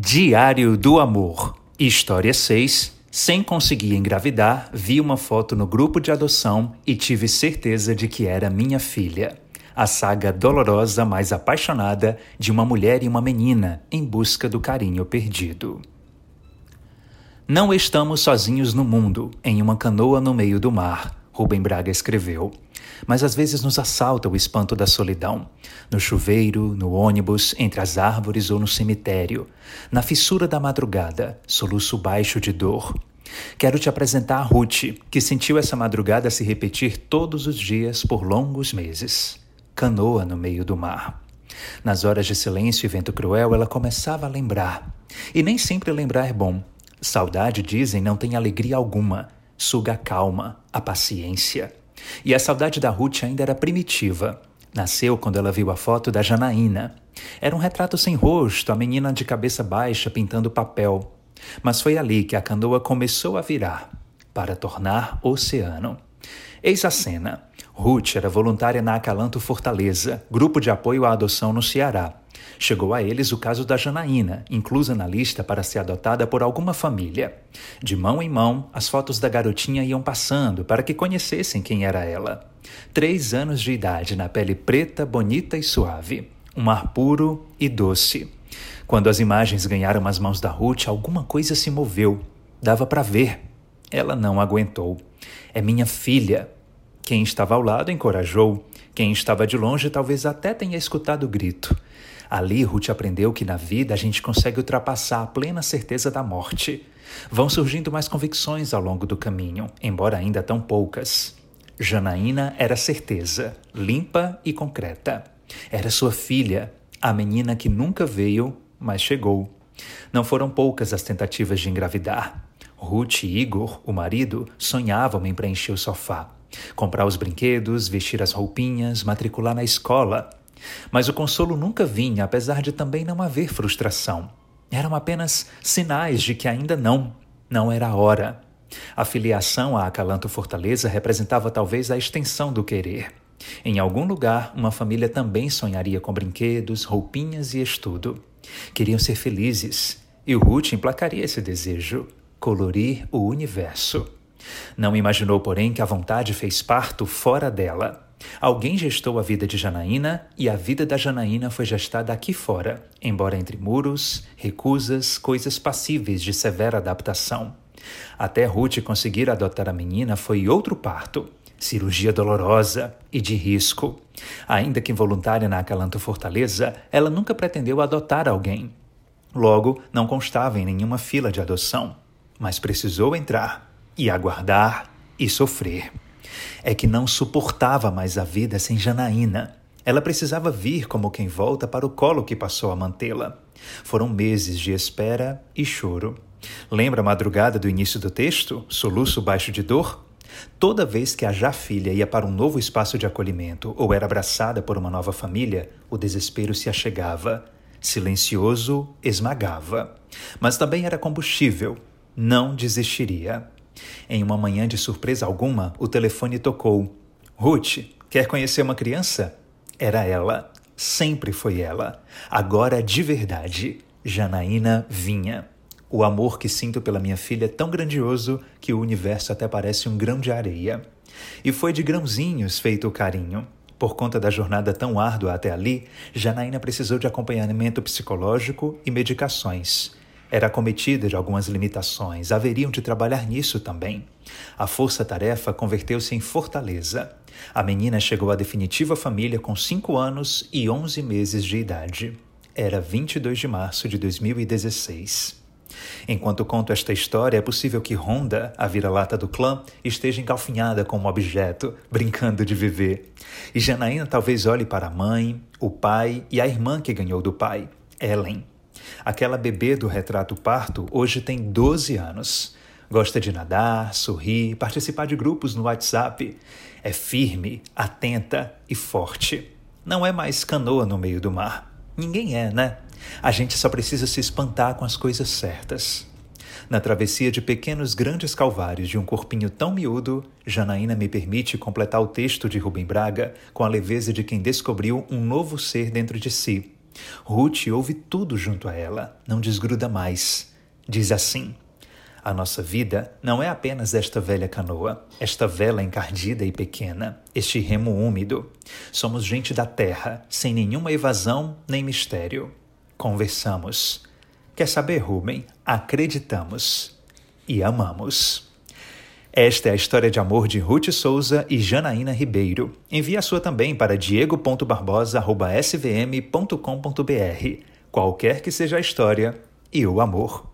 Diário do Amor, História 6. Sem conseguir engravidar, vi uma foto no grupo de adoção e tive certeza de que era minha filha. A saga dolorosa, mas apaixonada de uma mulher e uma menina em busca do carinho perdido. Não estamos sozinhos no mundo, em uma canoa no meio do mar, Rubem Braga escreveu. Mas às vezes nos assalta o espanto da solidão. No chuveiro, no ônibus, entre as árvores ou no cemitério. Na fissura da madrugada, soluço baixo de dor. Quero te apresentar a Ruth, que sentiu essa madrugada se repetir todos os dias por longos meses. Canoa no meio do mar. Nas horas de silêncio e vento cruel, ela começava a lembrar. E nem sempre lembrar é bom. Saudade, dizem, não tem alegria alguma. Suga a calma, a paciência. E a saudade da Ruth ainda era primitiva. Nasceu quando ela viu a foto da Janaína. Era um retrato sem rosto, a menina de cabeça baixa pintando papel. Mas foi ali que a canoa começou a virar para tornar oceano. Eis a cena. Ruth era voluntária na Acalanto Fortaleza, grupo de apoio à adoção no Ceará. Chegou a eles o caso da Janaína, inclusa na lista para ser adotada por alguma família. De mão em mão, as fotos da garotinha iam passando para que conhecessem quem era ela. Três anos de idade, na pele preta, bonita e suave. Um ar puro e doce. Quando as imagens ganharam as mãos da Ruth, alguma coisa se moveu. Dava para ver. Ela não aguentou. É minha filha. Quem estava ao lado encorajou. Quem estava de longe talvez até tenha escutado o grito. Ali, Ruth aprendeu que na vida a gente consegue ultrapassar a plena certeza da morte. Vão surgindo mais convicções ao longo do caminho, embora ainda tão poucas. Janaína era certeza, limpa e concreta. Era sua filha, a menina que nunca veio, mas chegou. Não foram poucas as tentativas de engravidar. Ruth e Igor, o marido, sonhavam em preencher o sofá, comprar os brinquedos, vestir as roupinhas, matricular na escola. Mas o consolo nunca vinha, apesar de também não haver frustração. Eram apenas sinais de que ainda não, não era a hora. A filiação à Acalanto Fortaleza representava talvez a extensão do querer. Em algum lugar, uma família também sonharia com brinquedos, roupinhas e estudo. Queriam ser felizes, e Ruth emplacaria esse desejo, colorir o universo. Não imaginou, porém, que a vontade fez parto fora dela. Alguém gestou a vida de Janaína e a vida da Janaína foi gestada aqui fora, embora entre muros, recusas, coisas passíveis de severa adaptação. Até Ruth conseguir adotar a menina foi outro parto, cirurgia dolorosa e de risco. Ainda que voluntária na Acalanto Fortaleza, ela nunca pretendeu adotar alguém. Logo, não constava em nenhuma fila de adoção, mas precisou entrar e aguardar e sofrer é que não suportava mais a vida sem Janaína. Ela precisava vir como quem volta para o colo que passou a mantê-la. Foram meses de espera e choro. Lembra a madrugada do início do texto? Soluço baixo de dor? Toda vez que a já filha ia para um novo espaço de acolhimento ou era abraçada por uma nova família, o desespero se achegava. Silencioso, esmagava. Mas também era combustível. Não desistiria. Em uma manhã de surpresa alguma, o telefone tocou. Ruth, quer conhecer uma criança? Era ela. Sempre foi ela. Agora de verdade. Janaína vinha. O amor que sinto pela minha filha é tão grandioso que o universo até parece um grão de areia. E foi de grãozinhos feito o carinho. Por conta da jornada tão árdua até ali, Janaína precisou de acompanhamento psicológico e medicações. Era acometida de algumas limitações, haveriam de trabalhar nisso também. A força-tarefa converteu-se em fortaleza. A menina chegou à definitiva família com 5 anos e 11 meses de idade. Era 22 de março de 2016. Enquanto conto esta história, é possível que Honda, a vira-lata do clã, esteja engalfinhada como um objeto, brincando de viver. E Janaína talvez olhe para a mãe, o pai e a irmã que ganhou do pai, Ellen. Aquela bebê do retrato parto hoje tem 12 anos. Gosta de nadar, sorrir, participar de grupos no WhatsApp. É firme, atenta e forte. Não é mais canoa no meio do mar. Ninguém é, né? A gente só precisa se espantar com as coisas certas. Na travessia de pequenos grandes calvários de um corpinho tão miúdo, Janaína me permite completar o texto de Rubem Braga com a leveza de quem descobriu um novo ser dentro de si Ruth ouve tudo junto a ela, não desgruda mais. Diz assim: A nossa vida não é apenas esta velha canoa, esta vela encardida e pequena, este remo úmido. Somos gente da terra, sem nenhuma evasão nem mistério. Conversamos. Quer saber, Rubem? Acreditamos e amamos. Esta é a história de amor de Ruth Souza e Janaína Ribeiro. Envie a sua também para diego.barbosa.svm.com.br. Qualquer que seja a história e o amor.